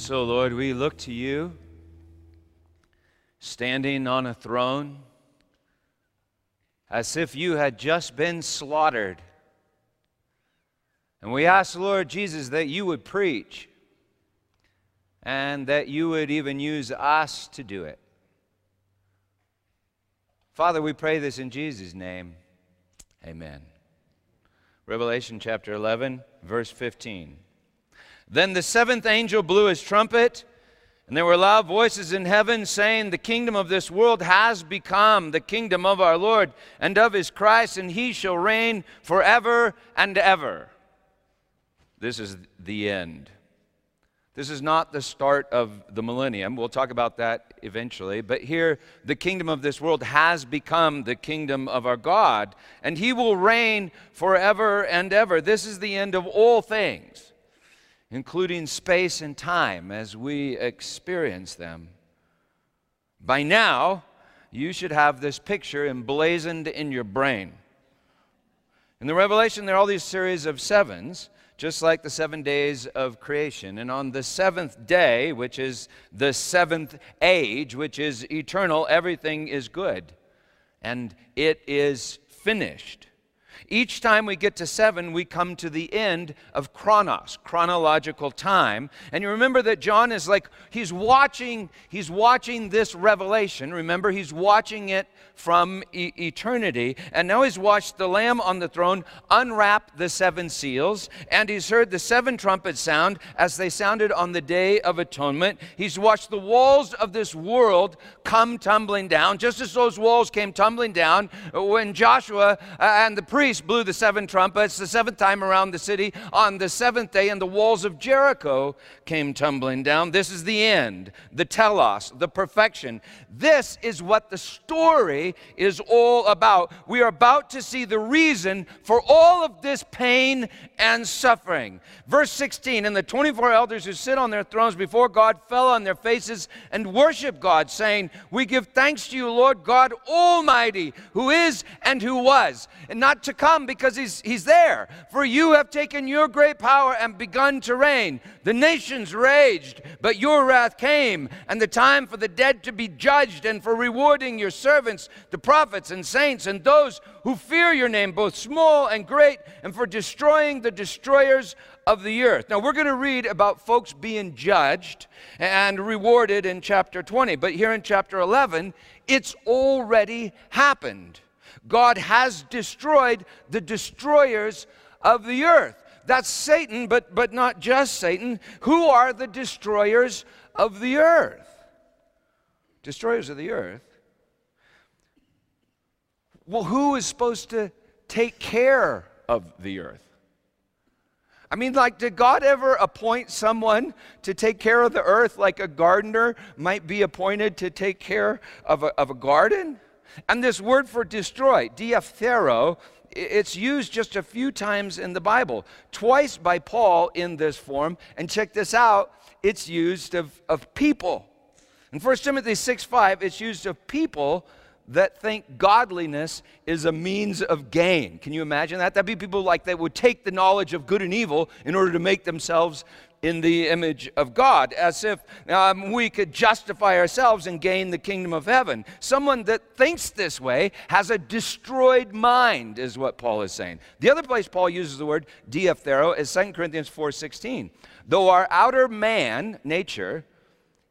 so, Lord, we look to you standing on a throne as if you had just been slaughtered. And we ask, Lord Jesus, that you would preach and that you would even use us to do it. Father, we pray this in Jesus' name. Amen. Revelation chapter 11, verse 15. Then the seventh angel blew his trumpet, and there were loud voices in heaven saying, The kingdom of this world has become the kingdom of our Lord and of his Christ, and he shall reign forever and ever. This is the end. This is not the start of the millennium. We'll talk about that eventually. But here, the kingdom of this world has become the kingdom of our God, and he will reign forever and ever. This is the end of all things including space and time as we experience them. By now, you should have this picture emblazoned in your brain. In the Revelation, there are all these series of sevens, just like the seven days of creation. And on the seventh day, which is the seventh age, which is eternal, everything is good. And it is finished. Each time we get to seven, we come to the end of chronos, chronological time. And you remember that John is like, he's watching, he's watching this revelation. Remember, he's watching it from e- eternity. And now he's watched the Lamb on the throne unwrap the seven seals. And he's heard the seven trumpets sound as they sounded on the Day of Atonement. He's watched the walls of this world come tumbling down, just as those walls came tumbling down when Joshua uh, and the priests blew the seven trumpets the seventh time around the city on the seventh day, and the walls of Jericho came tumbling down. This is the end, the telos, the perfection. This is what the story is all about. We are about to see the reason for all of this pain and suffering. Verse 16 And the 24 elders who sit on their thrones before God fell on their faces and worshiped God, saying, We give thanks to you, Lord God Almighty, who is and who was, and not to come because he's, he's there. For you have taken your great power and begun to reign. The nations raged, but your wrath came, and the time for the dead to be judged, and for rewarding your servants, the prophets and saints, and those who fear your name, both small and great, and for destroying the destroyers of the earth. Now, we're going to read about folks being judged and rewarded in chapter 20, but here in chapter 11, it's already happened. God has destroyed the destroyers of the earth. That's Satan, but, but not just Satan. Who are the destroyers of the earth? Destroyers of the earth. Well, who is supposed to take care of the earth? I mean, like, did God ever appoint someone to take care of the earth like a gardener might be appointed to take care of a, of a garden? And this word for destroy, diaphthero, it's used just a few times in the Bible, twice by Paul in this form. And check this out it's used of, of people. In 1 Timothy 6 5, it's used of people that think godliness is a means of gain. Can you imagine that? That'd be people like that would take the knowledge of good and evil in order to make themselves in the image of God, as if um, we could justify ourselves and gain the kingdom of heaven. Someone that thinks this way has a destroyed mind, is what Paul is saying. The other place Paul uses the word diaphthero is 2 Corinthians 4.16. Though our outer man, nature,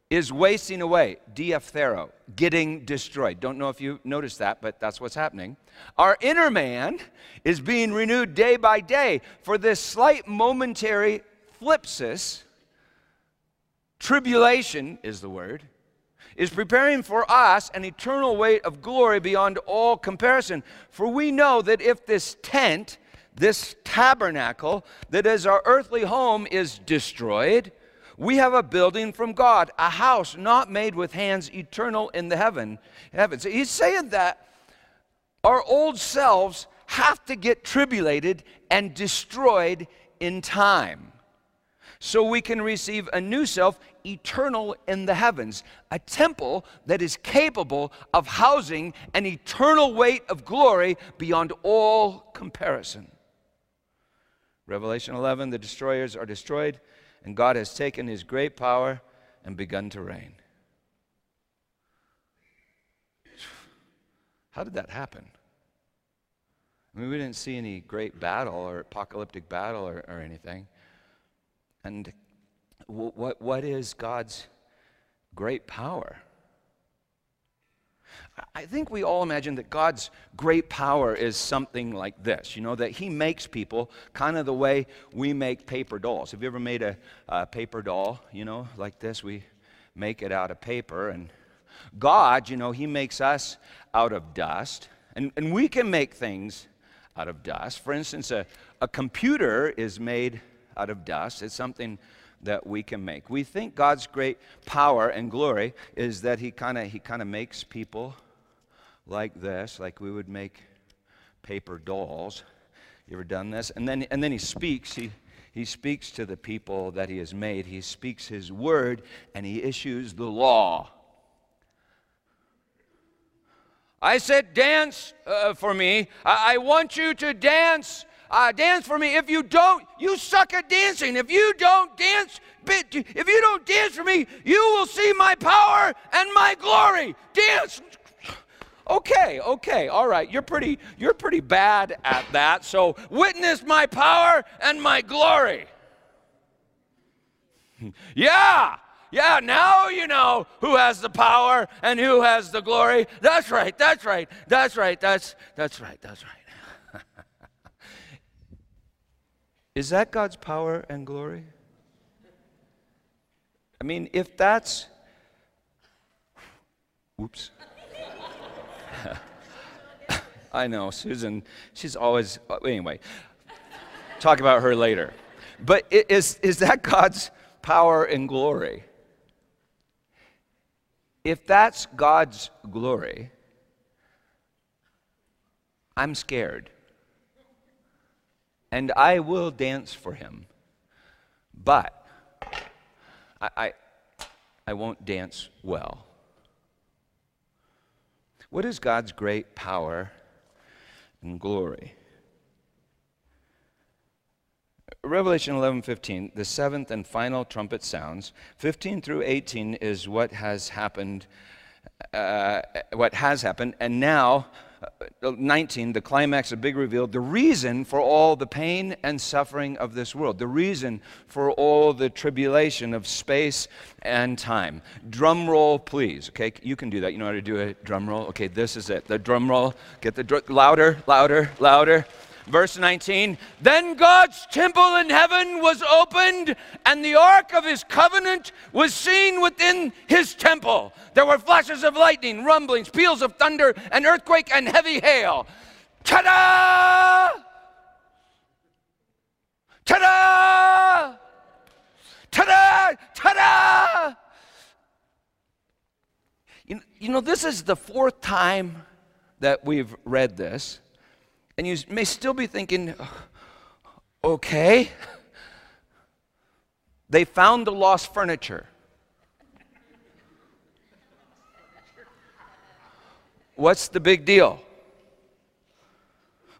is wasting away, diaphthero, getting destroyed. Don't know if you noticed that, but that's what's happening. Our inner man is being renewed day by day for this slight momentary thlipsis, tribulation is the word, is preparing for us an eternal weight of glory beyond all comparison. For we know that if this tent, this tabernacle that is our earthly home, is destroyed, we have a building from God, a house not made with hands, eternal in the heaven. Heavens. He's saying that our old selves have to get tribulated and destroyed in time so we can receive a new self eternal in the heavens, a temple that is capable of housing an eternal weight of glory beyond all comparison. Revelation 11, the destroyers are destroyed, and God has taken his great power and begun to reign. How did that happen? I mean, we didn't see any great battle or apocalyptic battle or, or anything. And w- what, what is God's great power? I think we all imagine that God's great power is something like this, you know, that He makes people kind of the way we make paper dolls. Have you ever made a, a paper doll, you know, like this? We make it out of paper. And God, you know, He makes us out of dust. And, and we can make things out of dust. For instance, a, a computer is made out of dust. It's something that we can make. We think God's great power and glory is that he kind of he kind of makes people like this, like we would make paper dolls. You ever done this? And then and then he speaks. He he speaks to the people that he has made. He speaks his word and he issues the law. I said, Dance uh, for me. I-, I want you to dance uh, dance for me. If you don't, you suck at dancing. If you don't dance, if you don't dance for me, you will see my power and my glory. Dance. Okay, okay, all right. You're pretty, you're pretty bad at that. So witness my power and my glory. yeah, yeah, now you know who has the power and who has the glory. That's right, that's right, that's right, that's that's right, that's right. Is that God's power and glory? I mean, if that's. Oops. I know, Susan, she's always. Anyway, talk about her later. But is, is that God's power and glory? If that's God's glory, I'm scared and I will dance for him. But I, I, I won't dance well. What is God's great power and glory? Revelation 11:15, the seventh and final trumpet sounds. 15 through 18 is what has happened, uh, what has happened, and now 19, the climax, a big reveal, the reason for all the pain and suffering of this world, the reason for all the tribulation of space and time. Drum roll, please. Okay, you can do that. You know how to do a drum roll? Okay, this is it. The drum roll. Get the dr- louder, louder, louder. Verse 19 Then God's temple in heaven was opened, and the ark of his covenant was seen within his temple. There were flashes of lightning, rumblings, peals of thunder, an earthquake, and heavy hail. Ta da! Ta da! Ta da! Ta da! You, you know, this is the fourth time that we've read this. And you may still be thinking, okay. They found the lost furniture. What's the big deal?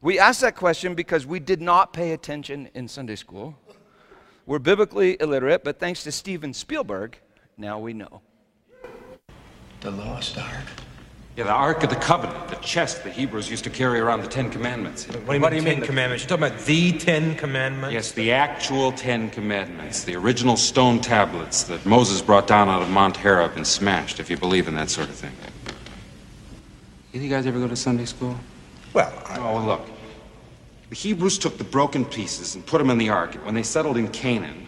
We ask that question because we did not pay attention in Sunday school. We're biblically illiterate, but thanks to Steven Spielberg, now we know. The lost ark. Yeah, the Ark of the Covenant, the chest the Hebrews used to carry around the Ten Commandments. What do you what mean, do you Ten mean, Commandments? You're talking about the Ten Commandments? Yes, the actual Ten Commandments, the original stone tablets that Moses brought down out of Mount Horeb and smashed, if you believe in that sort of thing. You guys ever go to Sunday school? Well, I... Oh, look. The Hebrews took the broken pieces and put them in the Ark. When they settled in Canaan,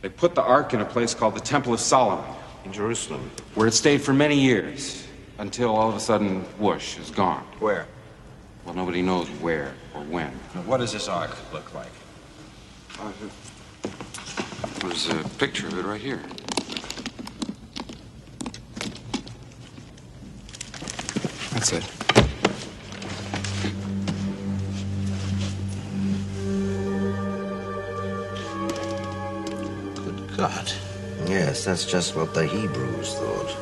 they put the Ark in a place called the Temple of Solomon. In Jerusalem. Where it stayed for many years until all of a sudden, whoosh, is gone. Where? Well, nobody knows where or when. What does this ark look like? Uh, there's a picture of it right here. That's it. Good God. Yes, that's just what the Hebrews thought.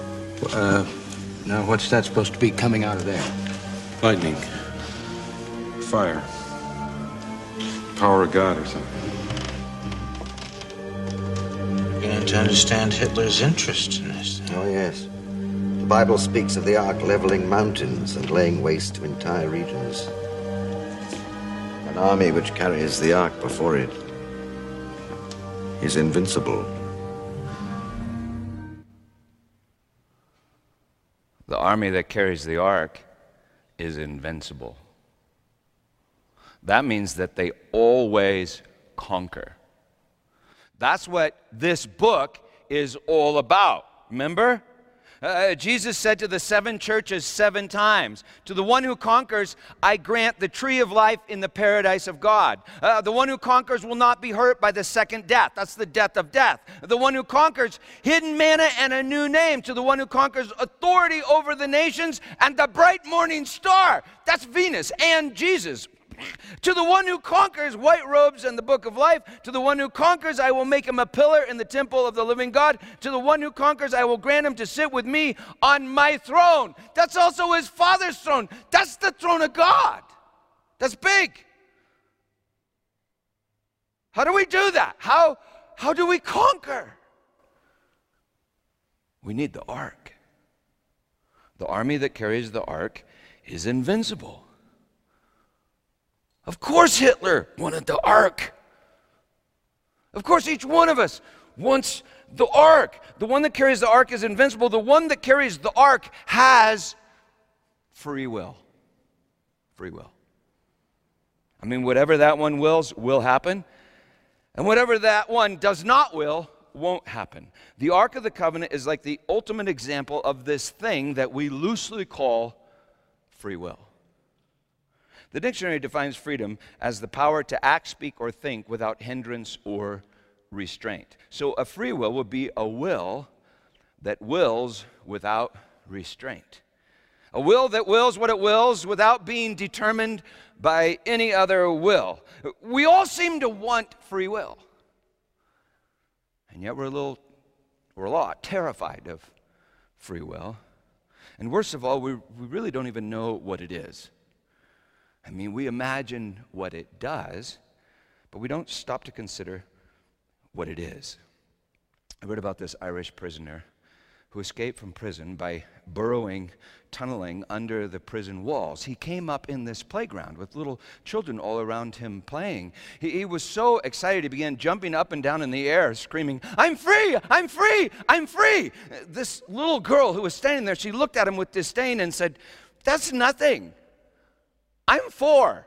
Uh, now, what's that supposed to be coming out of there? Lightning. Fire. Power of God or something. begin to understand Hitler's interest in this. Oh, yes. The Bible speaks of the ark leveling mountains and laying waste to entire regions. An army which carries the ark before it is invincible. Army that carries the ark is invincible. That means that they always conquer. That's what this book is all about. Remember? Uh, Jesus said to the seven churches seven times To the one who conquers, I grant the tree of life in the paradise of God. Uh, the one who conquers will not be hurt by the second death. That's the death of death. The one who conquers, hidden manna and a new name. To the one who conquers, authority over the nations and the bright morning star. That's Venus and Jesus. To the one who conquers, white robes and the book of life. To the one who conquers, I will make him a pillar in the temple of the living God. To the one who conquers, I will grant him to sit with me on my throne. That's also his father's throne. That's the throne of God. That's big. How do we do that? How, how do we conquer? We need the ark. The army that carries the ark is invincible. Of course, Hitler wanted the ark. Of course, each one of us wants the ark. The one that carries the ark is invincible. The one that carries the ark has free will. Free will. I mean, whatever that one wills will happen, and whatever that one does not will won't happen. The Ark of the Covenant is like the ultimate example of this thing that we loosely call free will. The dictionary defines freedom as the power to act, speak, or think without hindrance or restraint. So a free will would be a will that wills without restraint. A will that wills what it wills without being determined by any other will. We all seem to want free will. And yet we're a little, we're a lot terrified of free will. And worst of all, we, we really don't even know what it is. I mean, we imagine what it does, but we don't stop to consider what it is. I read about this Irish prisoner who escaped from prison by burrowing, tunneling under the prison walls. He came up in this playground with little children all around him playing. He, he, was so excited, he began jumping up and down in the air, screaming, I'm free! I'm free! I'm free! This little girl who was standing there, she looked at him with disdain and said, That's nothing. I'm four.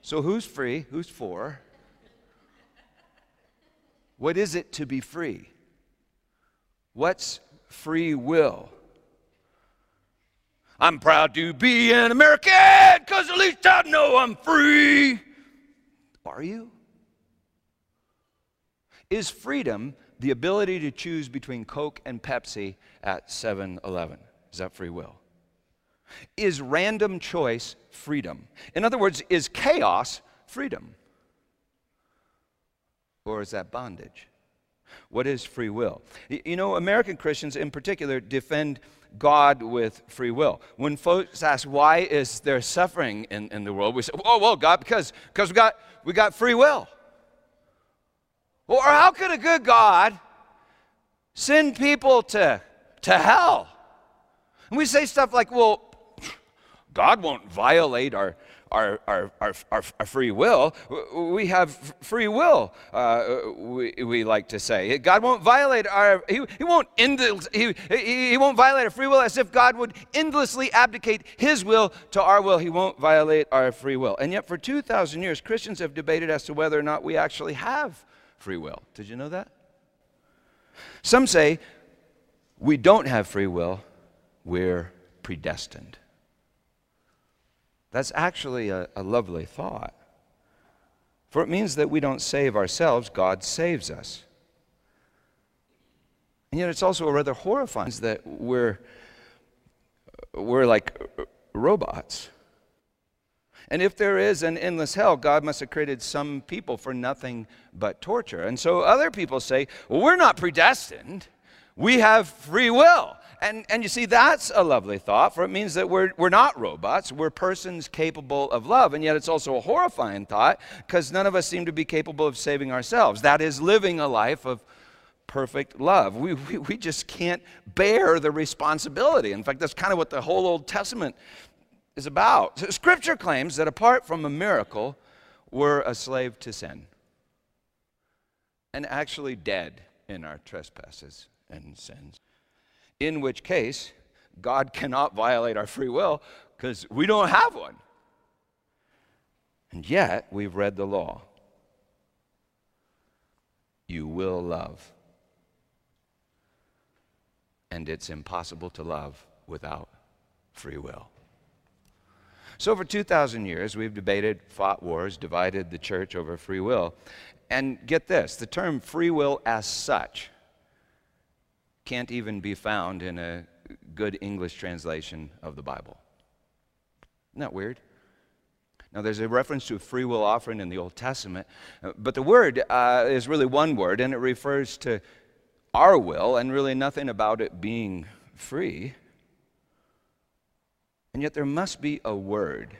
so who's free? Who's for? What is it to be free? What's free will? I'm proud to be an American because at least I know I'm free. Are you? Is freedom the ability to choose between Coke and Pepsi at 7 Eleven? Is that free will? Is random choice freedom? In other words, is chaos freedom? Or is that bondage? What is free will? You know, American Christians in particular defend God with free will. When folks ask, why is there suffering in, in the world? We say, oh, well, God, because, because we, got, we got free will. Or how could a good God send people to, to hell? And we say stuff like, well, God won't violate our, our, our, our, our, free will. We have free will, uh, we, we like to say. God won't violate our, he, he, won't endless, he, he won't violate our free will as if God would endlessly abdicate his will to our will. He won't violate our free will. And yet for 2,000 years, Christians have debated as to whether or not we actually have free will. Did you know that? Some say we don't have free will we're predestined. That's actually a, a, lovely thought. For it means that we don't save ourselves, God saves us. And yet it's also a rather horrifying that we're, we're like robots. And if there is an endless hell, God must have created some people for nothing but torture. And so other people say, well, we're not predestined. We have free will. And, and you see, that's a lovely thought, for it means that we're, we're not robots. We're persons capable of love. And yet it's also a horrifying thought because none of us seem to be capable of saving ourselves. That is, living a life of perfect love. We, we, we just can't bear the responsibility. In fact, that's kind of what the whole Old Testament is about. So scripture claims that apart from a miracle, we're a slave to sin and actually dead in our trespasses and sins. In which case, God cannot violate our free will because we don't have one. And yet, we've read the law. You will love. And it's impossible to love without free will. So, for 2,000 years, we've debated, fought wars, divided the church over free will. And get this the term free will as such can't even be found in a good English translation of the Bible. Isn't that weird? Now, there's a reference to a free will offering in the Old Testament, uh, but the word uh, is really one word, and it refers to our will and really nothing about it being free. And yet, there must be a word.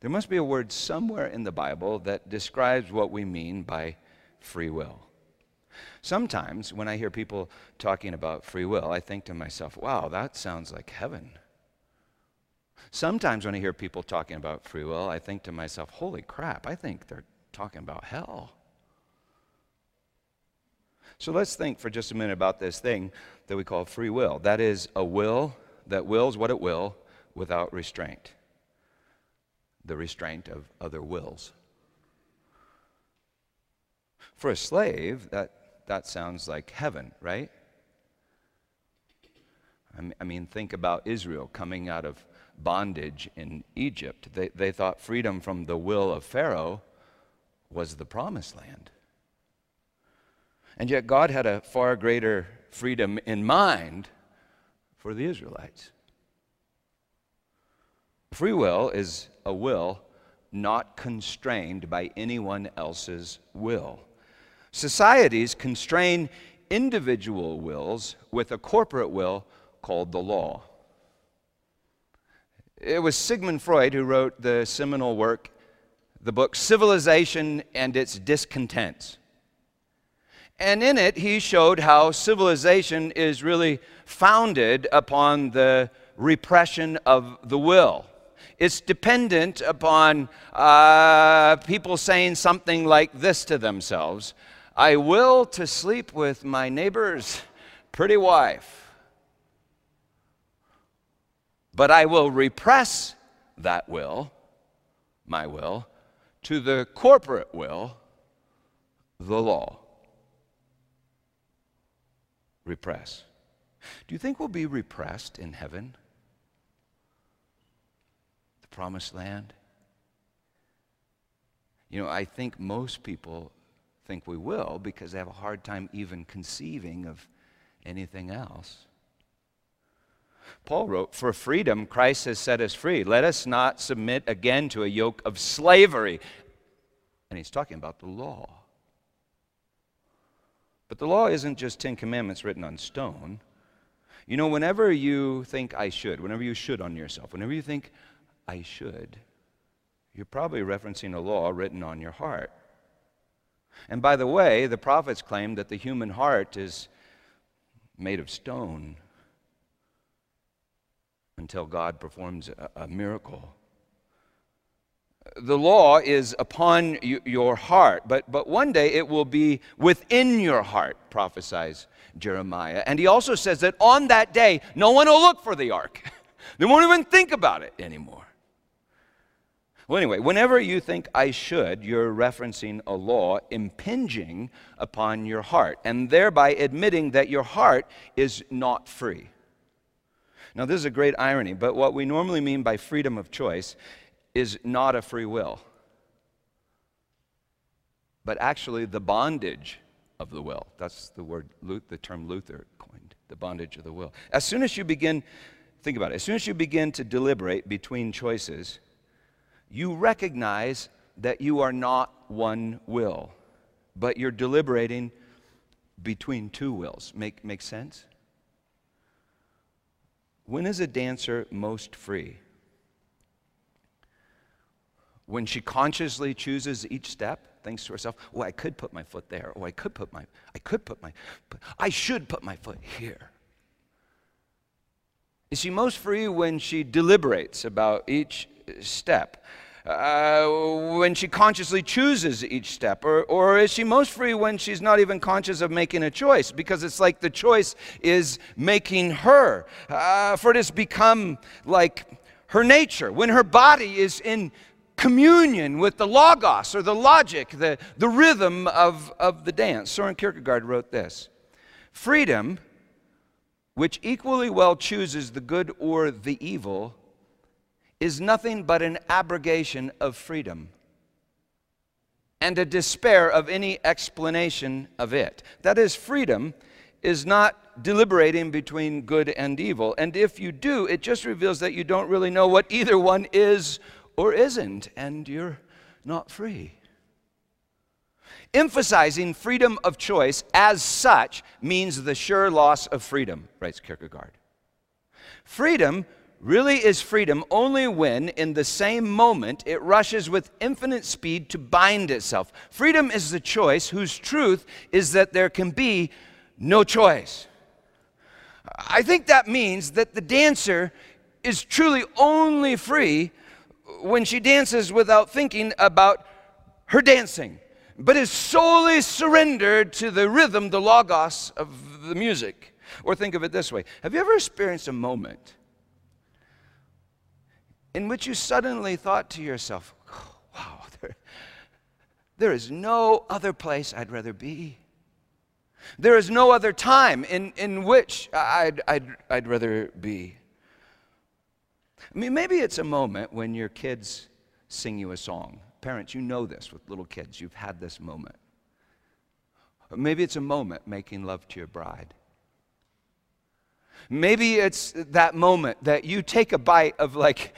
There must be a word somewhere in the Bible that describes what we mean by free will. Sometimes when I hear people talking about free will, I think to myself, wow, that sounds like heaven. Sometimes when I hear people talking about free will, I think to myself, holy crap, I think they're talking about hell. So let's think for just a minute about this thing that we call free will. That is a will that wills what it will without restraint, the restraint of other wills. For a slave, that, that sounds like heaven, right? I mean, think about Israel coming out of bondage in Egypt. They, they thought freedom from the will of Pharaoh was the promised land. And yet, God had a far greater freedom in mind for the Israelites. Free will is a will not constrained by anyone else's will. Societies constrain individual wills with a corporate will called the law. It was Sigmund Freud who wrote the seminal work, the book Civilization and Its Discontents. And in it, he showed how civilization is really founded upon the repression of the will. It's dependent upon uh, people saying something like this to themselves I will to sleep with my neighbor's pretty wife, but I will repress that will, my will, to the corporate will, the law. Repress. Do you think we'll be repressed in heaven? The promised land? You know, I think most people think we will because they have a hard time even conceiving of anything else. Paul wrote, For freedom Christ has set us free. Let us not submit again to a yoke of slavery. And he's talking about the law. But the law isn't just Ten Commandments written on stone. You know, whenever you think I should, whenever you should on yourself, whenever you think I should, you're probably referencing a law written on your heart. And by the way, the prophets claim that the human heart is made of stone until God performs a, a miracle. The law is upon your heart, but, but one day it will be within your heart, prophesies Jeremiah. And he also says that on that day, no one will look for the ark. they won't even think about it anymore. Well, anyway, whenever you think I should, you're referencing a law impinging upon your heart and thereby admitting that your heart is not free. Now, this is a great irony, but what we normally mean by freedom of choice is not a free will, but actually the bondage of the will. That's the word, the term Luther coined, the bondage of the will. As soon as you begin, think about it, as soon as you begin to deliberate between choices, you recognize that you are not one will, but you're deliberating between two wills. Make, make sense? When is a dancer most free? When she consciously chooses each step, thinks to herself, "Oh, I could put my foot there. Oh, I could put my I could put my I should put my foot here." Is she most free when she deliberates about each step? Uh, when she consciously chooses each step? Or, or is she most free when she's not even conscious of making a choice? Because it's like the choice is making her. Uh, for it has become like her nature. When her body is in communion with the logos or the logic, the, the rhythm of, of the dance. Soren Kierkegaard wrote this Freedom which equally well chooses the good or the evil, is nothing but an abrogation of freedom and a despair of any explanation of it. That is, freedom is not deliberating between good and evil. And if you do, it just reveals that you don't really know what either one is or isn't, and you're not free. Emphasizing freedom of choice as such means the sure loss of freedom, writes Kierkegaard. Freedom really is freedom only when, in the same moment, it rushes with infinite speed to bind itself. Freedom is the choice whose truth is that there can be no choice. I think that means that the dancer is truly only free when she dances without thinking about her dancing but is solely surrendered to the rhythm, the logos of the music. Or think of it this way Have you ever experienced a moment in which you suddenly thought to yourself, oh, wow, there, there is no other place I'd rather be? There is no other time in, in which I'd, I'd, I'd rather be. I mean, maybe it's a moment when your kids sing you a song Parents, you know this with little kids. You've had this moment. Maybe it's a moment making love to your bride. Maybe it's that moment that you take a bite of like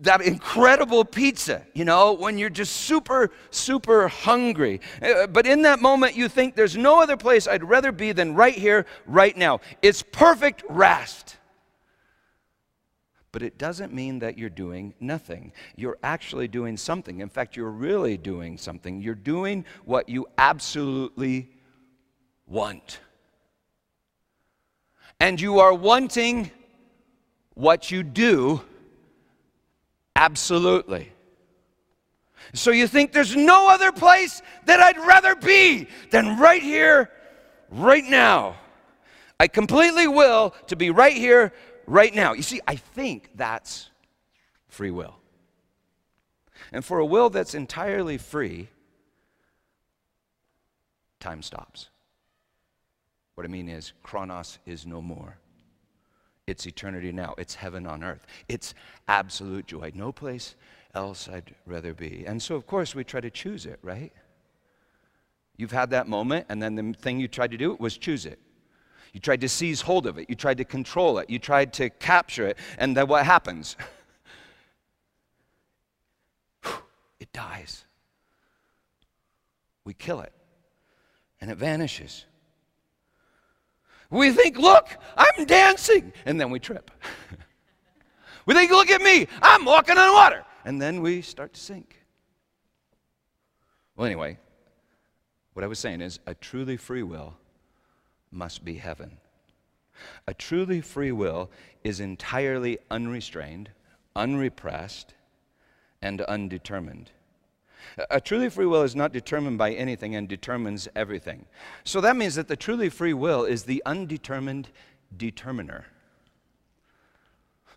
that incredible pizza, you know, when you're just super, super hungry. Uh, but in that moment, you think there's no other place I'd rather be than right here, right now. It's perfect rest but it doesn't mean that you're doing nothing. You're actually doing something. In fact, you're really doing something. You're doing what you absolutely want. And you are wanting what you do absolutely. So you think there's no other place that I'd rather be than right here, right now. I completely will to be right here, right now. You see, I think that's free will. And for a will that's entirely free, time stops. What I mean is, chronos is no more. It's eternity now. It's heaven on earth. It's absolute joy. No place else I'd rather be. And so, of course, we try to choose it, right? You've had that moment, and then the thing you tried to do was choose it. You tried to seize hold of it. You tried to control it. You tried to capture it. And then what happens? it dies. We kill it. And it vanishes. We think, look, I'm dancing. And then we trip. we think, look at me, I'm walking on water. And then we start to sink. Well, anyway, what I was saying is a truly free will must be heaven. A truly free will is entirely unrestrained, unrepressed, and undetermined. A truly free will is not determined by anything and determines everything. So that means that the truly free will is the undetermined determiner.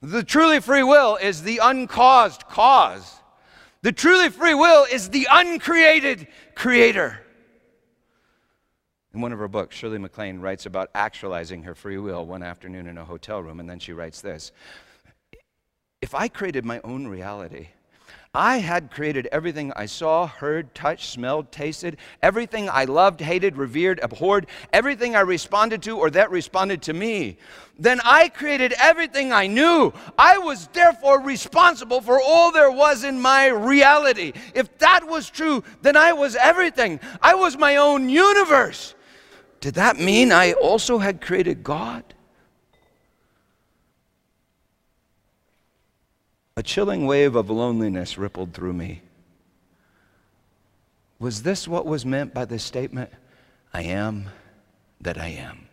The truly free will is the uncaused cause. The truly free will is the uncreated creator. In one of her books, Shirley MacLaine writes about actualizing her free will one afternoon in a hotel room, and then she writes this If I created my own reality, I had created everything I saw, heard, touched, smelled, tasted, everything I loved, hated, revered, abhorred, everything I responded to or that responded to me. Then I created everything I knew. I was therefore responsible for all there was in my reality. If that was true, then I was everything. I was my own universe. Did that mean I also had created God? A chilling wave of loneliness rippled through me. Was this what was meant by the statement, I am that I am?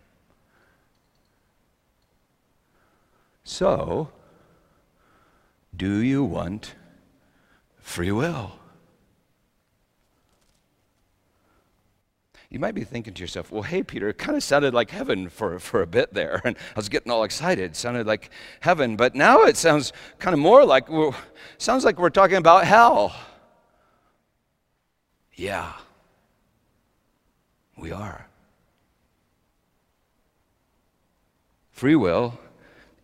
So, do you want free will? You might be thinking to yourself, well, hey, Peter, it kind of sounded like heaven for, for a bit there. And I was getting all excited. It sounded like heaven. But now it sounds kind of more like, sounds like we're talking about hell. Yeah, we are. Free will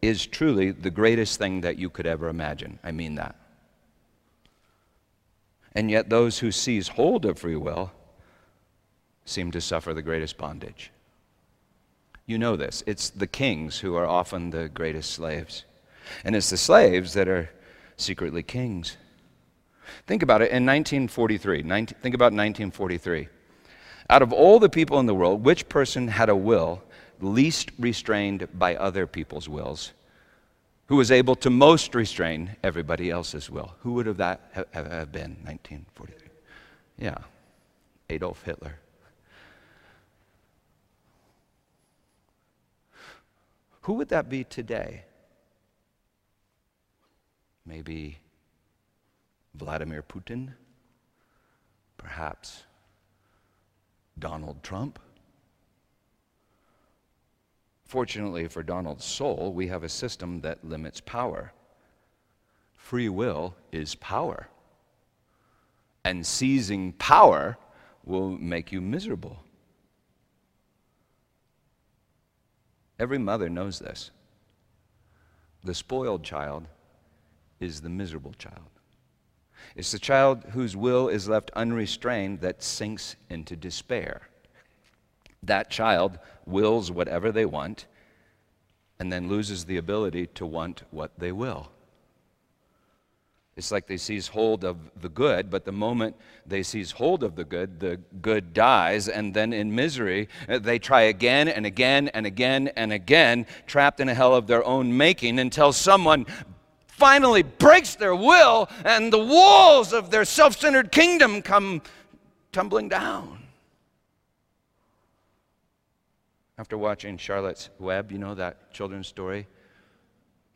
is truly the greatest thing that you could ever imagine. I mean that. And yet, those who seize hold of free will seem to suffer the greatest bondage. You know this. It's the kings who are often the greatest slaves. And it's the slaves that are secretly kings. Think about it in 1943. 19, think about 1943. Out of all the people in the world, which person had a will least restrained by other people's wills? Who was able to most restrain everybody else's will? Who would have that have, been 1943? Yeah, Adolf Hitler. Who would that be today? Maybe Vladimir Putin? Perhaps Donald Trump? Fortunately for Donald's soul, we have a system that limits power. Free will is power. And seizing power will make you miserable. Every mother knows this. The spoiled child is the miserable child. It's the child whose will is left unrestrained that sinks into despair. That child wills whatever they want and then loses the ability to want what they will. It's like they seize hold of the good, but the moment they seize hold of the good, the good dies, and then in misery, uh, they try again and again and again and again, trapped in a hell of their own making, until someone finally breaks their will and the walls of their self centered kingdom come tumbling down. After watching Charlotte's Web, you know that children's story?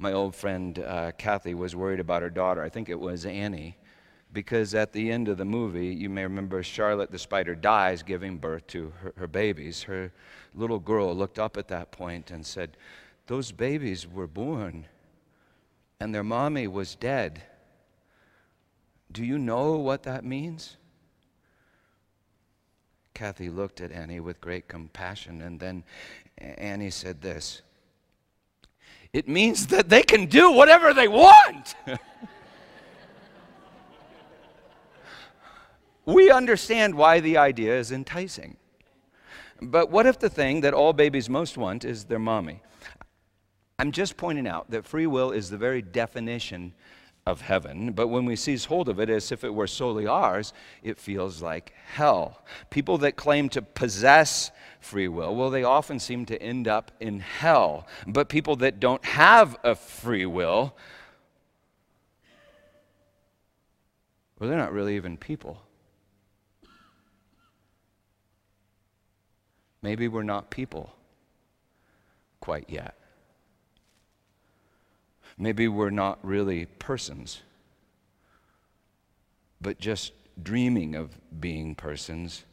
My old friend uh, Kathy was worried about her daughter. I think it was Annie. Because at the end of the movie, you may remember Charlotte the spider dies giving birth to her, her babies. Her little girl looked up at that point and said, Those babies were born and their mommy was dead. Do you know what that means? Kathy looked at Annie with great compassion, and then Annie said this it means that they can do whatever they want. we understand why the idea is enticing. But what if the thing that all babies most want is their mommy? I'm just pointing out that free will is the very definition of heaven, but when we seize hold of it as if it were solely ours, it feels like hell. People that claim to possess free will, well, they often seem to end up in hell. But people that don't have a free will, well, they're not really even people. Maybe we're not people quite yet. Maybe we're not really persons, but just dreaming of being persons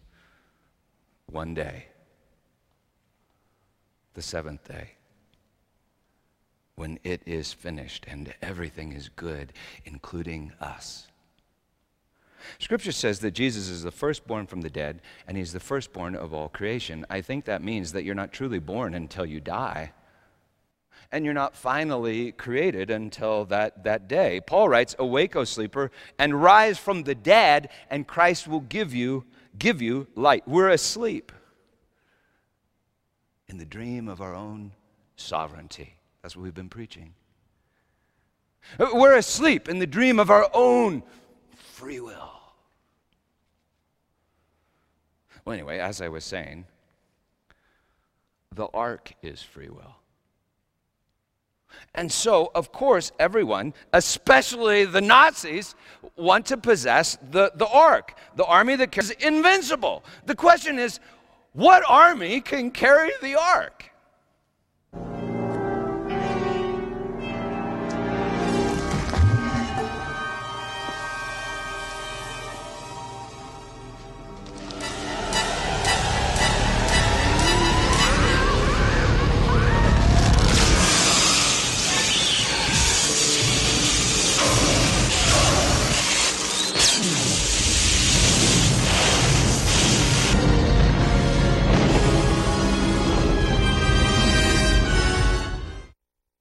one day, the seventh day, when it is finished and everything is good, including us. Scripture says that Jesus is the firstborn from the dead and he's the firstborn of all creation. I think that means that you're not truly born until you die and you're not finally created until that, that day. Paul writes, Awake, O sleeper, and rise from the dead, and Christ will give you, give you light. We're asleep in the dream of our own sovereignty. That's what we've been preaching. We're asleep in the dream of our own free will. Well, anyway, as I was saying, the ark is free will. And so, of course, everyone, especially the Nazis, want to possess the, the ark, the army that is invincible. The question is, what army can carry the ark?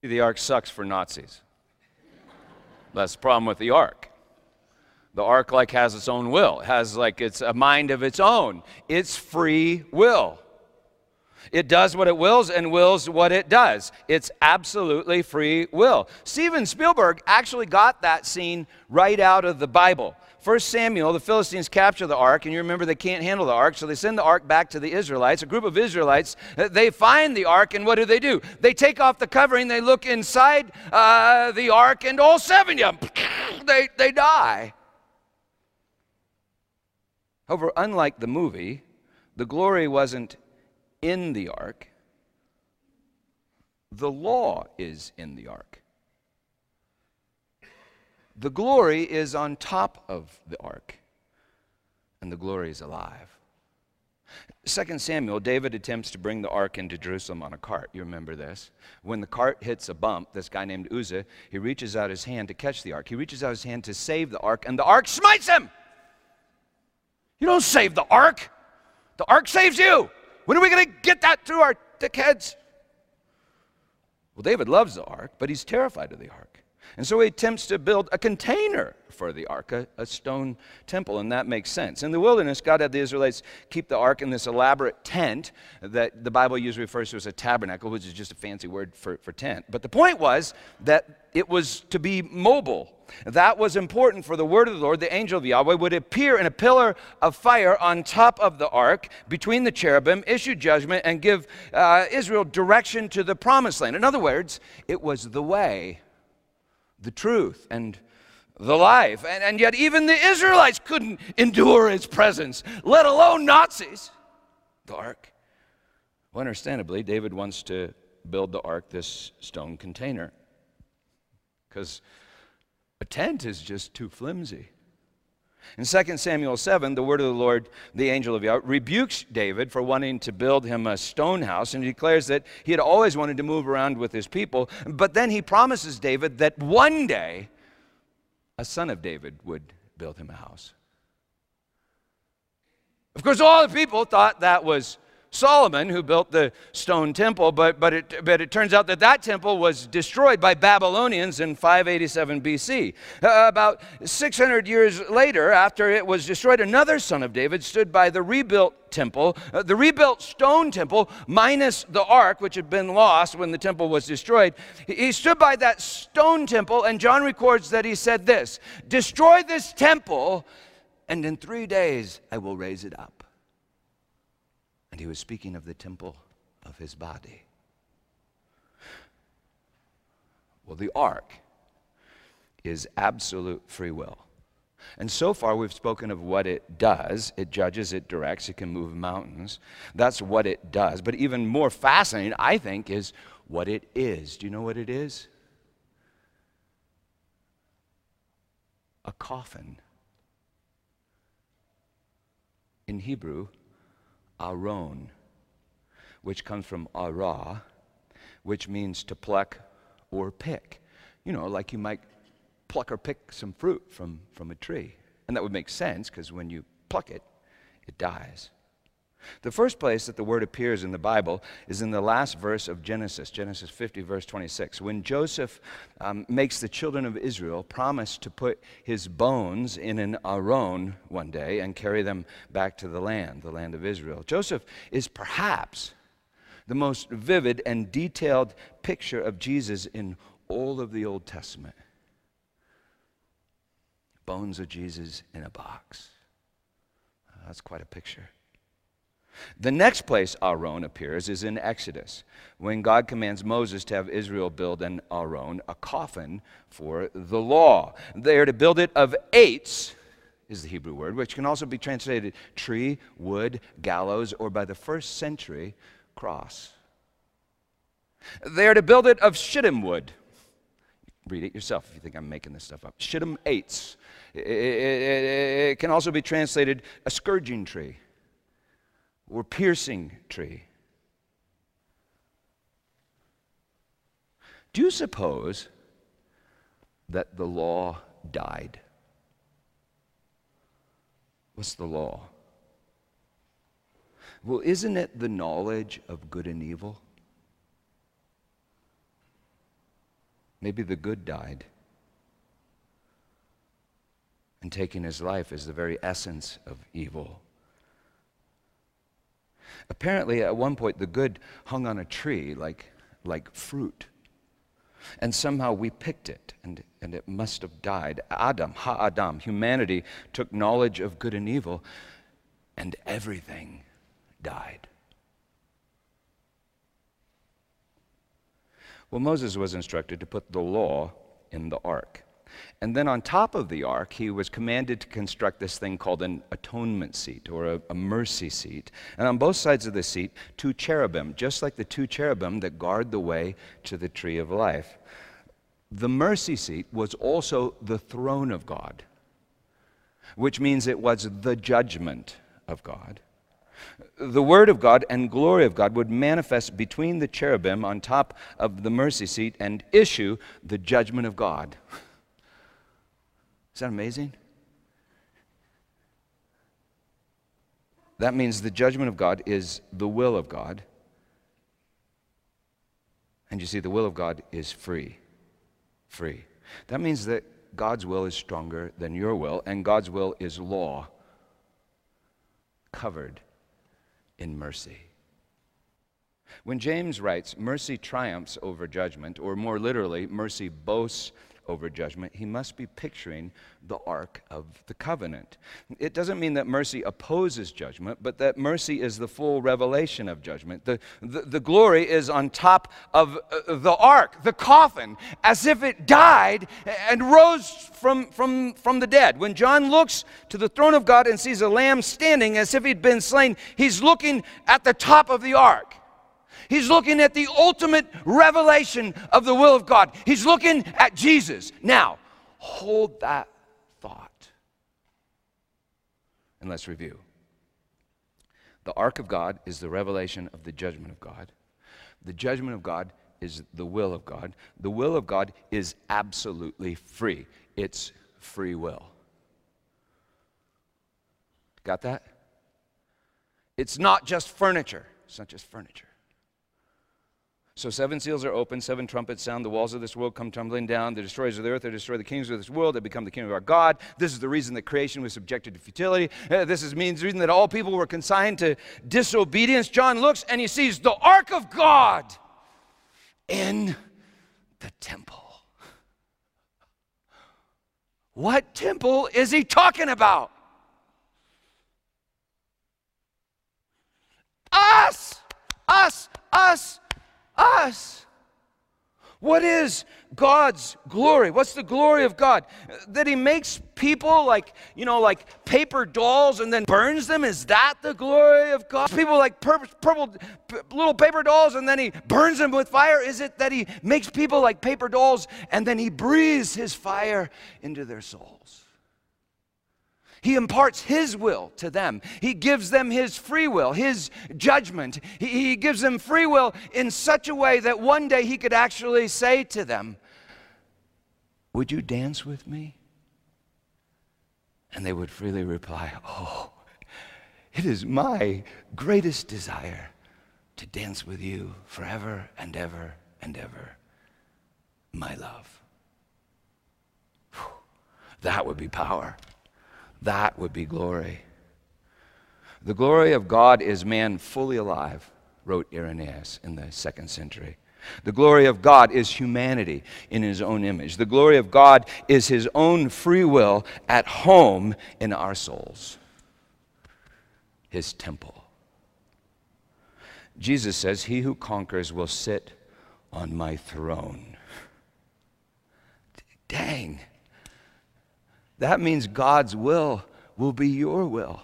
The ark sucks for Nazis. That's the problem with the ark. The ark like has its own will, it has like it's a mind of its own. It's free will. It does what it wills and wills what it does. It's absolutely free will. Steven Spielberg actually got that scene right out of the Bible. First Samuel, the Philistines capture the ark, and you remember they can't handle the ark, so they send the ark back to the Israelites. A group of Israelites, uh, they find the ark, and what do they do? They take off the covering, they look inside uh, the ark, and all seven of them, they, they die. However, unlike the movie, the glory wasn't in the ark, the law is in the ark. The glory is on top of the ark, and the glory is alive. 2 Samuel, David attempts to bring the ark into Jerusalem on a cart. You remember this? When the cart hits a bump, this guy named Uzzah, he reaches out his hand to catch the ark. He reaches out his hand to save the ark, and the ark smites him. You don't save the ark, the ark saves you. When are we going to get that through our thick heads? Well, David loves the ark, but he's terrified of the ark. And so he attempts to build a container for the ark, a, a, stone temple, and that makes sense. In the wilderness, God had the Israelites keep the ark in this elaborate tent that the Bible usually refers to as a tabernacle, which is just a fancy word for, for tent. But the point was that it was to be mobile. That was important for the word of the Lord. The angel of Yahweh would appear in a pillar of fire on top of the ark between the cherubim, issue judgment, and give uh, Israel direction to the promised land. In other words, it was the way the truth and the life. And, and yet, even the Israelites couldn't endure his presence, let alone Nazis. The ark. Well, understandably, David wants to build the ark, this stone container, because a tent is just too flimsy. In 2 Samuel 7, the word of the Lord, the angel of Yahweh, rebukes David for wanting to build him a stone house and declares that he had always wanted to move around with his people. But then he promises David that one day a son of David would build him a house. Of course, all the people thought that was Solomon who built the stone temple, but, but, it, but it turns out that that temple was destroyed by Babylonians in 587 BC. Uh, about 600 years later, after it was destroyed, another son of David stood by the rebuilt temple, uh, the rebuilt stone temple, minus the ark, which had been lost when the temple was destroyed. He stood by that stone temple, and John records that he said this Destroy this temple, and in three days I will raise it up. And he was speaking of the temple of his body. Well, the ark is absolute free will. And so far, we've spoken of what it does. It judges, it directs, it can move mountains. That's what it does. But even more fascinating, I think, is what it is. Do you know what it is? A coffin. In Hebrew, aron, which comes from ara, which means to pluck or pick. You know, like you might pluck or pick some fruit from, from a tree. And that would make sense because when you pluck it, it dies. The first place that the word appears in the Bible is in the last verse of Genesis, Genesis 50, verse 26. When Joseph um, makes the children of Israel promise to put his bones in an aron one day and carry them back to the land, the land of Israel. Joseph is perhaps the most vivid and detailed picture of Jesus in all of the Old Testament. Bones of Jesus in a box. That's quite a picture. The next place Aron appears is in Exodus, when God commands Moses to have Israel build an Aron, a coffin for the law. They are to build it of eitz, is the Hebrew word, which can also be translated tree, wood, gallows, or by the first century, cross. They are to build it of shittim wood. Read it yourself if you think I'm making this stuff up. Shittim eitz. It, it, it can also be translated a scourging tree or piercing tree. Do you suppose that the law died? What's the law? Well, isn't it the knowledge of good and evil? Maybe the good died. And taking his life is the very essence of evil. Apparently, at one point, the good hung on a tree like, like fruit. And somehow we picked it, and, and it must have died. Adam, Ha Adam, humanity took knowledge of good and evil, and everything died. Well, Moses was instructed to put the law in the ark. And then on top of the ark, he was commanded to construct this thing called an atonement seat or a, a, mercy seat. And on both sides of the seat, two cherubim, just like the two cherubim that guard the way to the tree of life. The mercy seat was also the throne of God, which means it was the judgment of God. The Word of God and glory of God would manifest between the cherubim on top of the mercy seat and issue the judgment of God. Is that amazing? That means the judgment of God is the will of God. And you see, the will of God is free. Free. That means that God's will is stronger than your will, and God's will is law covered in mercy. When James writes, mercy triumphs over judgment, or more literally, mercy boasts over judgment, he must be picturing the Ark of the Covenant. It doesn't mean that mercy opposes judgment, but that mercy is the full revelation of judgment. The, the, the glory is on top of uh, the Ark, the coffin, as if it died and rose from, from, from the dead. When John looks to the throne of God and sees a lamb standing as if he'd been slain, he's looking at the top of the Ark. He's looking at the ultimate revelation of the will of God. He's looking at Jesus. Now, hold that thought. And let's review. The ark of God is the revelation of the judgment of God. The judgment of God is the will of God. The will of God is absolutely free, it's free will. Got that? It's not just furniture. It's not just furniture. So seven seals are open, seven trumpets sound, the walls of this world come tumbling down, the destroyers of the earth, they destroy the kings of this world, they become the kingdom of our God. This is the reason that creation was subjected to futility. Uh, this is means the reason that all people were consigned to disobedience. John looks and he sees the ark of God in the temple. What temple is he talking about? Us! Us! Us! Us. What is God's glory? What's the glory of God? That He makes people like, you know, like paper dolls and then burns them? Is that the glory of God? People like purple, purple little paper dolls and then He burns them with fire? Is it that He makes people like paper dolls and then He breathes His fire into their souls? He imparts His will to them. He gives them His free will, His judgment. He, he, gives them free will in such a way that one day He could actually say to them, Would you dance with me? And they would freely reply, Oh, it is my greatest desire to dance with you forever and ever and ever, my love. Whew. That would be power. That would be glory. The glory of God is man fully alive, wrote Irenaeus in the second century. The glory of God is humanity in his own image. The glory of God is his own free will at home in our souls, his temple. Jesus says, He who conquers will sit on my throne. Dang. That means God's will will be your will.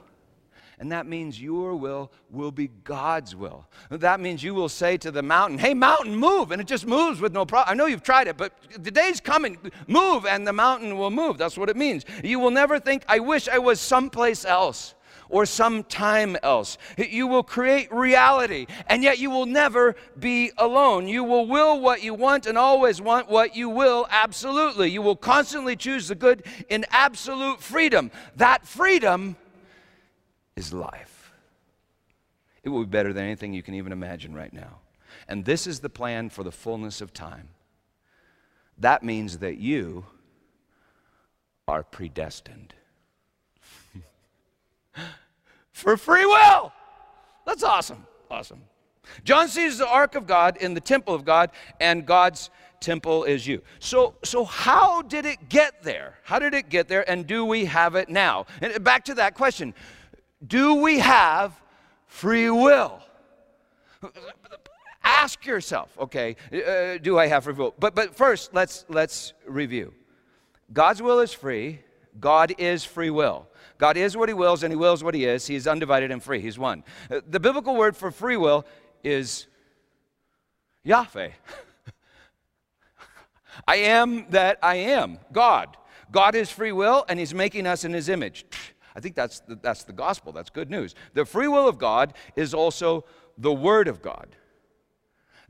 And that means your will will be God's will. That means you will say to the mountain, Hey, mountain, move. And it just moves with no problem. I know you've tried it, but the day's coming. Move, and the mountain will move. That's what it means. You will never think, I wish I was someplace else or sometime else. You will create reality, and yet you will never be alone. You will will what you want and always want what you will absolutely. You will constantly choose the good in absolute freedom. That freedom is life. It will be better than anything you can even imagine right now. And this is the plan for the fullness of time. That means that you are predestined for free will. That's awesome. Awesome. John sees the ark of God in the temple of God, and God's temple is you. So, so how did it get there? How did it get there, and do we have it now? And back to that question do we have free will? Ask yourself, okay, uh, do I have free will? But, but first, let's, let's review. God's will is free, God is free will. God is what He wills, and He wills what He is. He is undivided and free. He's one. Uh, the biblical word for free will is Yahweh. I am that I am, God. God is free will, and He's making us in His image. I think that's the, that's the gospel. That's good news. The free will of God is also the Word of God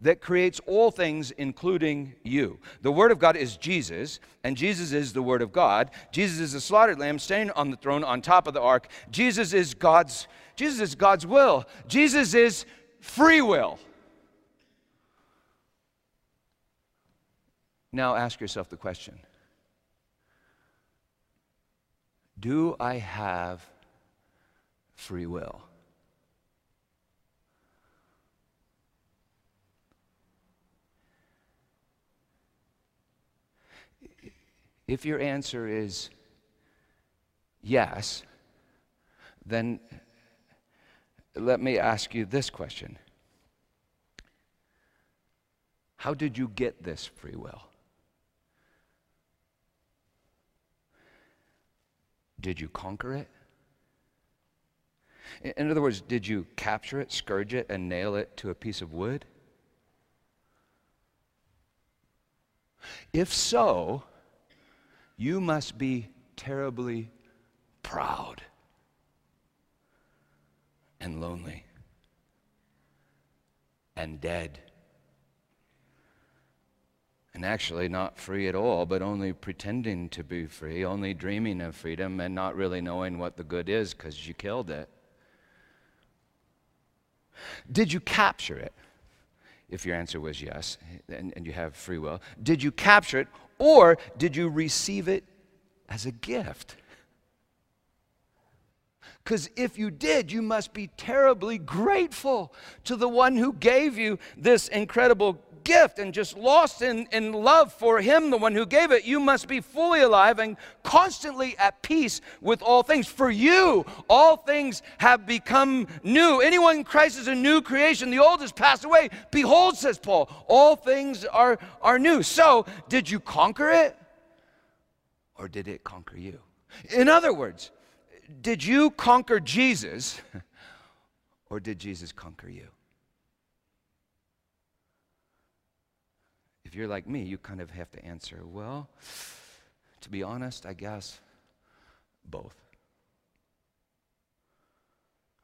that creates all things, including you. The Word of God is Jesus, and Jesus is the Word of God. Jesus is the slaughtered lamb standing on the throne on top of the ark. Jesus is God's, Jesus is God's will. Jesus is free will. Now ask yourself the question Do I have free will? If your answer is yes, then let me ask you this question How did you get this free will? Did you conquer it? In other words, did you capture it, scourge it, and nail it to a piece of wood? If so, you must be terribly proud and lonely and dead and actually not free at all, but only pretending to be free, only dreaming of freedom and not really knowing what the good is because you killed it. Did you capture it? If your answer was yes, and, and you have free will, did you capture it or did you receive it as a gift? Because if you did, you must be terribly grateful to the one who gave you this incredible gift and just lost in, in love for Him, the one who gave it, you must be fully alive and constantly at peace with all things. For you, all things have become new. Anyone in Christ is a new creation. The old has passed away. Behold, says Paul, all things are, are new. So, did you conquer it or did it conquer you? In other words, did you conquer Jesus or did Jesus conquer you? You're like me, you kind of have to answer, well, to be honest, I guess both.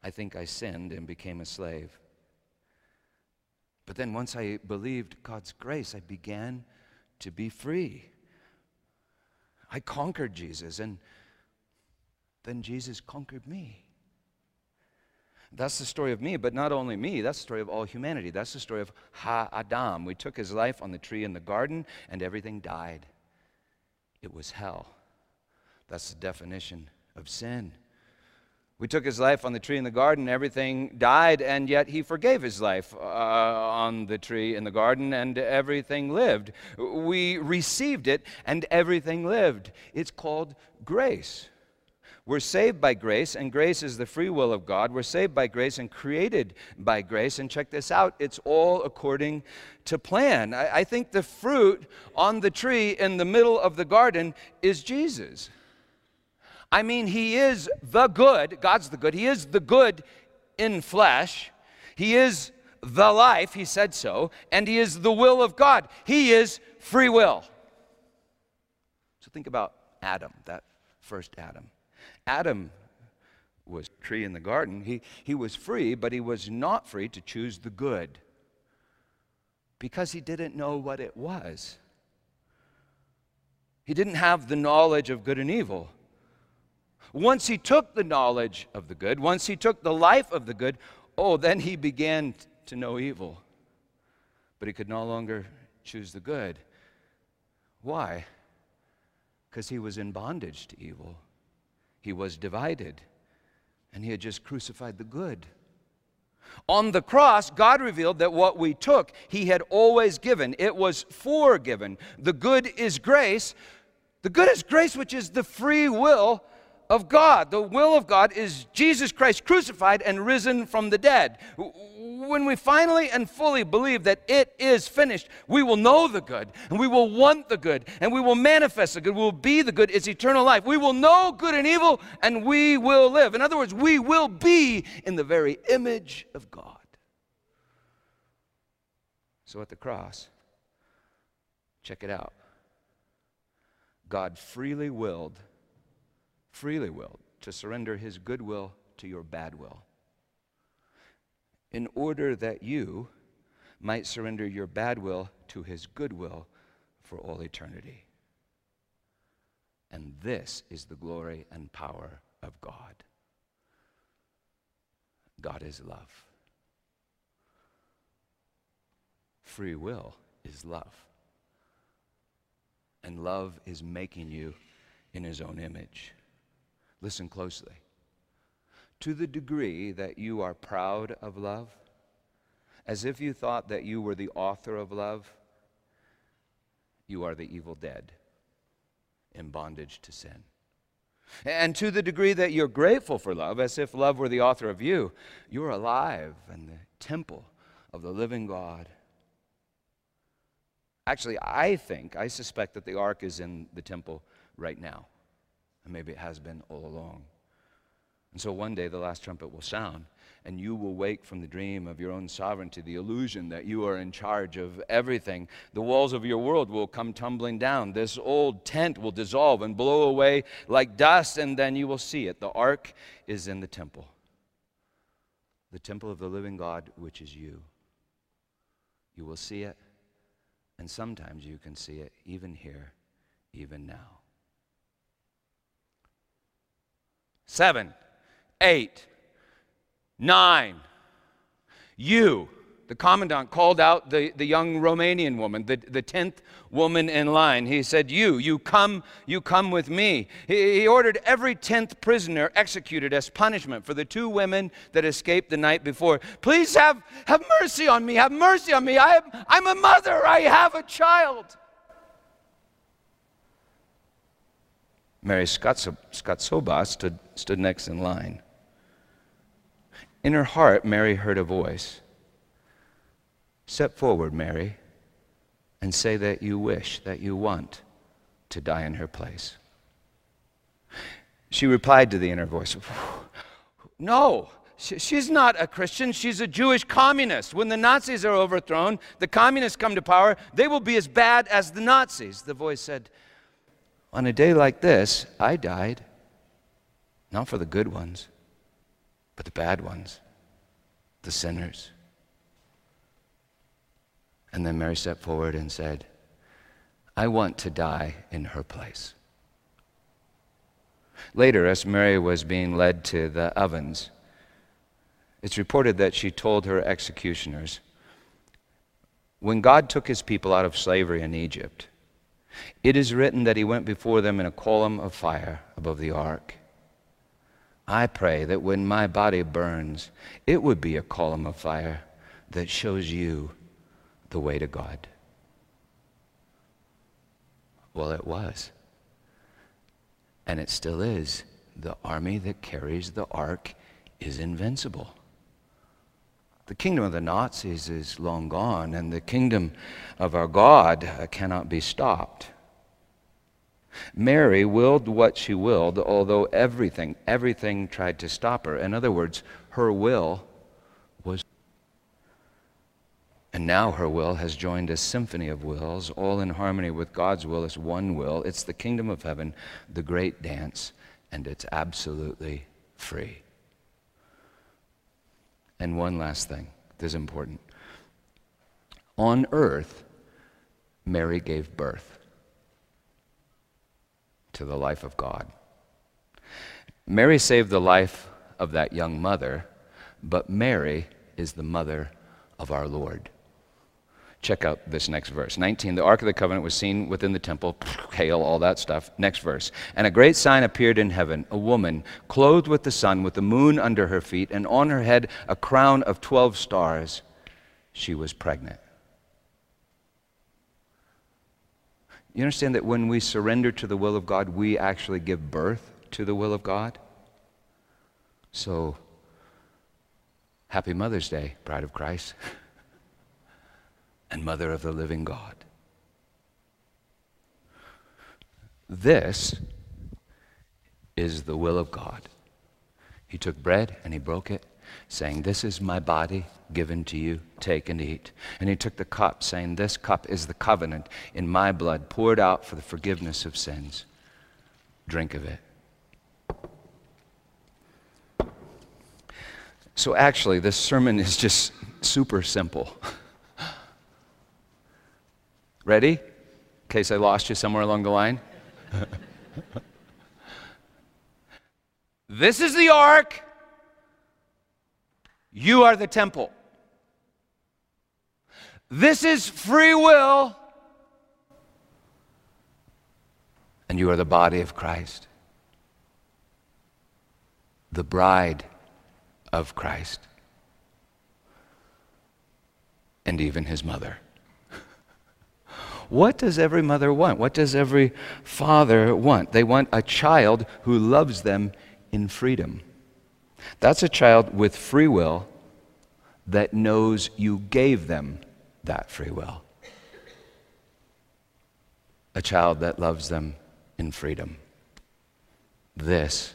I think I sinned and became a slave. But then once I believed God's grace, I began to be free. I conquered Jesus, and then Jesus conquered me. That's the story of me, but not only me, that's the story of all humanity. That's the story of Ha Adam. We took his life on the tree in the garden, and everything died. It was hell. That's the definition of sin. We took his life on the tree in the garden, everything died, and yet he forgave his life uh, on the tree in the garden, and everything lived. We received it, and everything lived. It's called grace. We're saved by grace, and grace is the free will of God. We're saved by grace and created by grace. And check this out it's all according to plan. I, I think the fruit on the tree in the middle of the garden is Jesus. I mean, He is the good, God's the good, He is the good in flesh. He is the life, He said so, and He is the will of God. He is free will. So think about Adam, that first Adam. Adam was tree in the garden. He, he was free, but he was not free to choose the good because he didn't know what it was. He didn't have the knowledge of good and evil. Once he took the knowledge of the good, once he took the life of the good, oh, then he began to know evil. But he could no longer choose the good. Why? Because he was in bondage to evil. He was divided, and he had just crucified the good. On the cross, God revealed that what we took, He had always given. It was forgiven. The good is grace. The good is grace, which is the free will of God. The will of God is Jesus Christ crucified and risen from the dead. When we finally and fully believe that it is finished, we will know the good and we will want the good and we will manifest the good. We will be the good. It's eternal life. We will know good and evil and we will live. In other words, we will be in the very image of God. So at the cross, check it out. God freely willed freely willed to surrender his good will to your bad will, in order that you might surrender your bad will to his good will for all eternity. And this is the glory and power of God. God is love. Free will is love. And love is making you in his own image. Listen closely. To the degree that you are proud of love, as if you thought that you were the author of love, you are the evil dead in bondage to sin. And to the degree that you're grateful for love, as if love were the author of you, you're alive in the temple of the living God. Actually, I think, I suspect that the ark is in the temple right now. And maybe it has been all along. And so one day the last trumpet will sound, and you will wake from the dream of your own sovereignty, the illusion that you are in charge of everything. The walls of your world will come tumbling down. This old tent will dissolve and blow away like dust, and then you will see it. The ark is in the temple, the temple of the living God, which is you. You will see it, and sometimes you can see it even here, even now. seven, eight, nine. You, the commandant, called out the, the young Romanian woman, the, the tenth woman in line. He said, You, you come, you come with me. He, he ordered every tenth prisoner executed as punishment for the two women that escaped the night before. Please have, have mercy on me, have mercy on me. I am, I'm a mother, I have a child. Mary Skobtsova stood, stood next in line. In her heart, Mary heard a voice Step forward, Mary, and say that you wish, that you want to die in her place. She replied to the inner voice No, she's not a Christian. She's a Jewish communist. When the Nazis are overthrown, the communists come to power, they will be as bad as the Nazis. The voice said, on a day like this, I died, not for the good ones, but the bad ones, the sinners. And then Mary stepped forward and said, I want to die in her place. Later, as Mary was being led to the ovens, it's reported that she told her executioners, When God took his people out of slavery in Egypt, it is written that he went before them in a column of fire above the ark. I pray that when my body burns, it would be a column of fire that shows you the way to God. Well, it was. And it still is the army that carries the ark is invincible. The kingdom of the Nazis is long gone, and the kingdom of our God uh, cannot be stopped. Mary willed what she willed, although everything, everything tried to stop her. In other words, her will was. And now her will has joined a symphony of wills, all in harmony with God's will as one will. It's the kingdom of heaven, the great dance, and it's absolutely free. And one last thing, this is important. On earth, Mary gave birth to the life of God. Mary saved the life of that young mother, but Mary is the mother of our Lord. Check out this next verse. 19, the Ark of the Covenant was seen within the temple, hail, all that stuff. Next verse. And a great sign appeared in heaven a woman clothed with the sun, with the moon under her feet, and on her head a crown of 12 stars. She was pregnant. You understand that when we surrender to the will of God, we actually give birth to the will of God? So, happy Mother's Day, Bride of Christ, and Mother of the living God. This is the will of God. He took bread and he broke it saying, This is my body given to you. Take and eat. And he took the cup, saying, This cup is the covenant in my blood, poured out for the forgiveness of sins. Drink of it. So, actually, this sermon is just super simple. Ready? In case I lost you somewhere along the line. this is the ark. You are the temple. This is free will. And you are the body of Christ, the bride of Christ, and even his mother. What does every mother want? What does every father want? They want a child who loves them in freedom. That's a child with free will that knows you gave them that free will. A child that loves them in freedom. This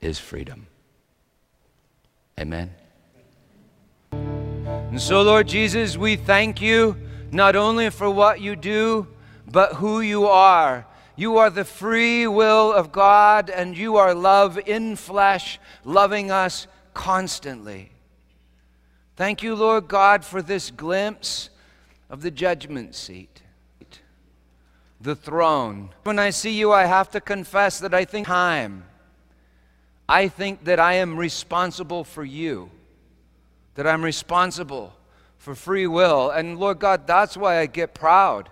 is freedom. Amen. And so, Lord Jesus, we thank you not only for what you do, but who you are you are the free will of God, and you are love in flesh, loving us constantly. Thank you, Lord God, for this glimpse of the judgment seat, the throne. When I see you, I have to confess that I think time. I think that I am responsible for you, that I'm responsible for free will. And Lord God, that's why I get proud.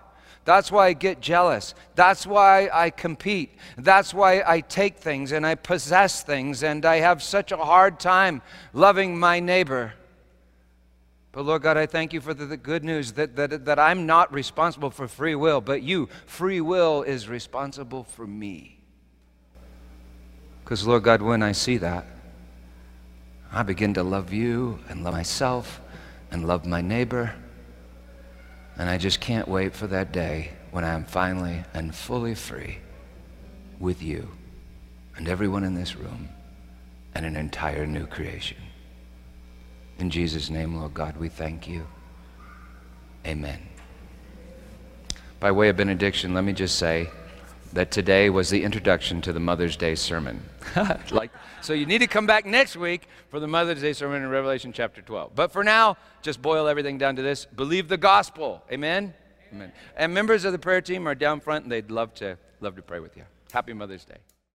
That's why I get jealous. That's why I compete. That's why I take things and I possess things and I have such a hard time loving my neighbor. But Lord God, I thank you for the, the good news that, that, that I'm not responsible for free will, but you, free will, is responsible for me. Because, Lord God, when I see that, I begin to love you and love myself and love my neighbor and I just can't wait for that day when I am finally and fully free with you and everyone in this room and an entire new creation. In Jesus' name, Lord God, we thank you. Amen. By way of benediction, let me just say that today was the introduction to the Mother's Day sermon. like, so you need to come back next week for the Mother's Day sermon in Revelation chapter 12. But for now, just boil everything down to this believe the gospel. Amen? Amen. And members of the prayer team are down front and they'd love to, love to pray with you. Happy Mother's Day.